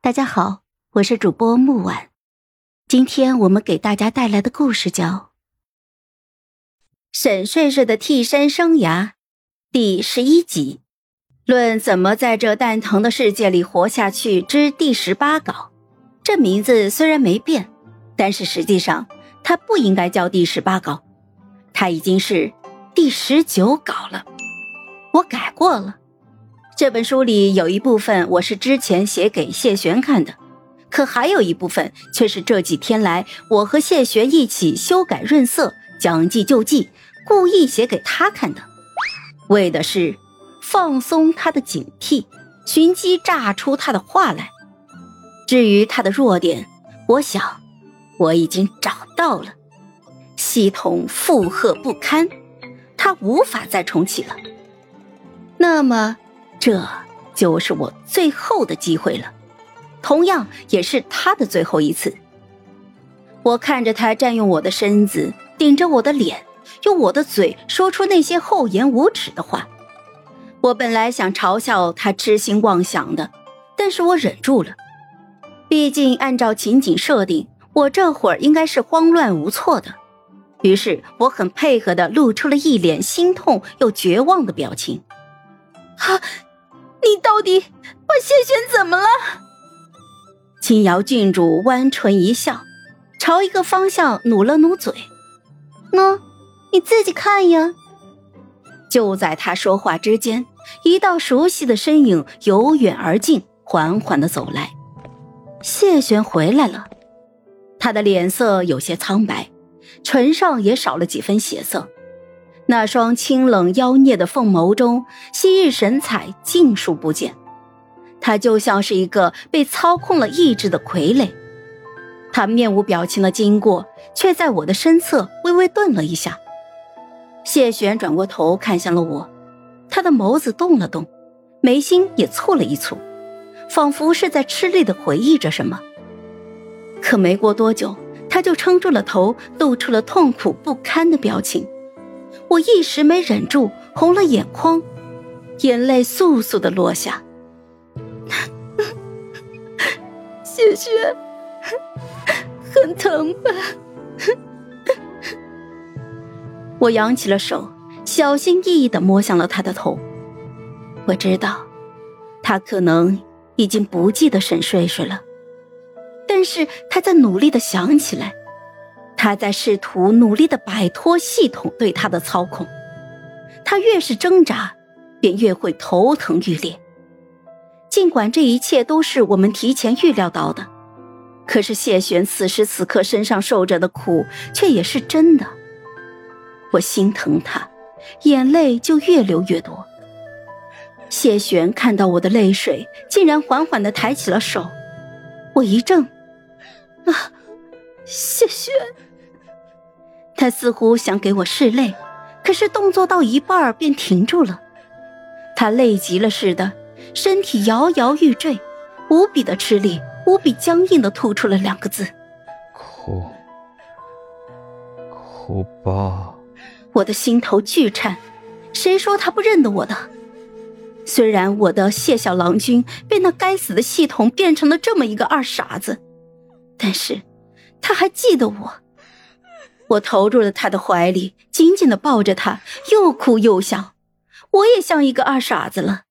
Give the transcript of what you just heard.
大家好，我是主播木婉，今天我们给大家带来的故事叫《沈睡睡的替身生涯》第十一集，论怎么在这蛋疼的世界里活下去之第十八稿。这名字虽然没变，但是实际上它不应该叫第十八稿，它已经是第十九稿了，我改过了。这本书里有一部分我是之前写给谢玄看的，可还有一部分却是这几天来我和谢玄一起修改润色、将计就计，故意写给他看的，为的是放松他的警惕，寻机炸出他的话来。至于他的弱点，我想我已经找到了，系统负荷不堪，他无法再重启了。那么。这就是我最后的机会了，同样也是他的最后一次。我看着他占用我的身子，顶着我的脸，用我的嘴说出那些厚颜无耻的话。我本来想嘲笑他痴心妄想的，但是我忍住了。毕竟按照情景设定，我这会儿应该是慌乱无措的。于是我很配合的露出了一脸心痛又绝望的表情。啊！你到底把谢玄怎么了？青瑶郡主弯唇一笑，朝一个方向努了努嘴：“喏，你自己看呀。”就在他说话之间，一道熟悉的身影由远而近，缓缓的走来。谢玄回来了，他的脸色有些苍白，唇上也少了几分血色。那双清冷妖孽的凤眸中，昔日神采尽数不见。他就像是一个被操控了意志的傀儡。他面无表情的经过，却在我的身侧微微顿了一下。谢玄转过头看向了我，他的眸子动了动，眉心也蹙了一蹙，仿佛是在吃力的回忆着什么。可没过多久，他就撑住了头，露出了痛苦不堪的表情。我一时没忍住，红了眼眶，眼泪簌簌的落下。谢雪，很疼吧？我扬起了手，小心翼翼的摸向了他的头。我知道，他可能已经不记得沈睡睡了，但是他在努力的想起来。他在试图努力的摆脱系统对他的操控，他越是挣扎，便越会头疼欲裂。尽管这一切都是我们提前预料到的，可是谢玄此时此刻身上受着的苦却也是真的。我心疼他，眼泪就越流越多。谢玄看到我的泪水，竟然缓缓的抬起了手，我一怔，啊，谢玄。他似乎想给我拭泪，可是动作到一半便停住了。他累极了似的，身体摇摇欲坠，无比的吃力，无比僵硬的吐出了两个字：“哭，哭吧。”我的心头巨颤。谁说他不认得我的？虽然我的谢小郎君被那该死的系统变成了这么一个二傻子，但是他还记得我。我投入了他的怀里，紧紧的抱着他，又哭又笑。我也像一个二傻子了。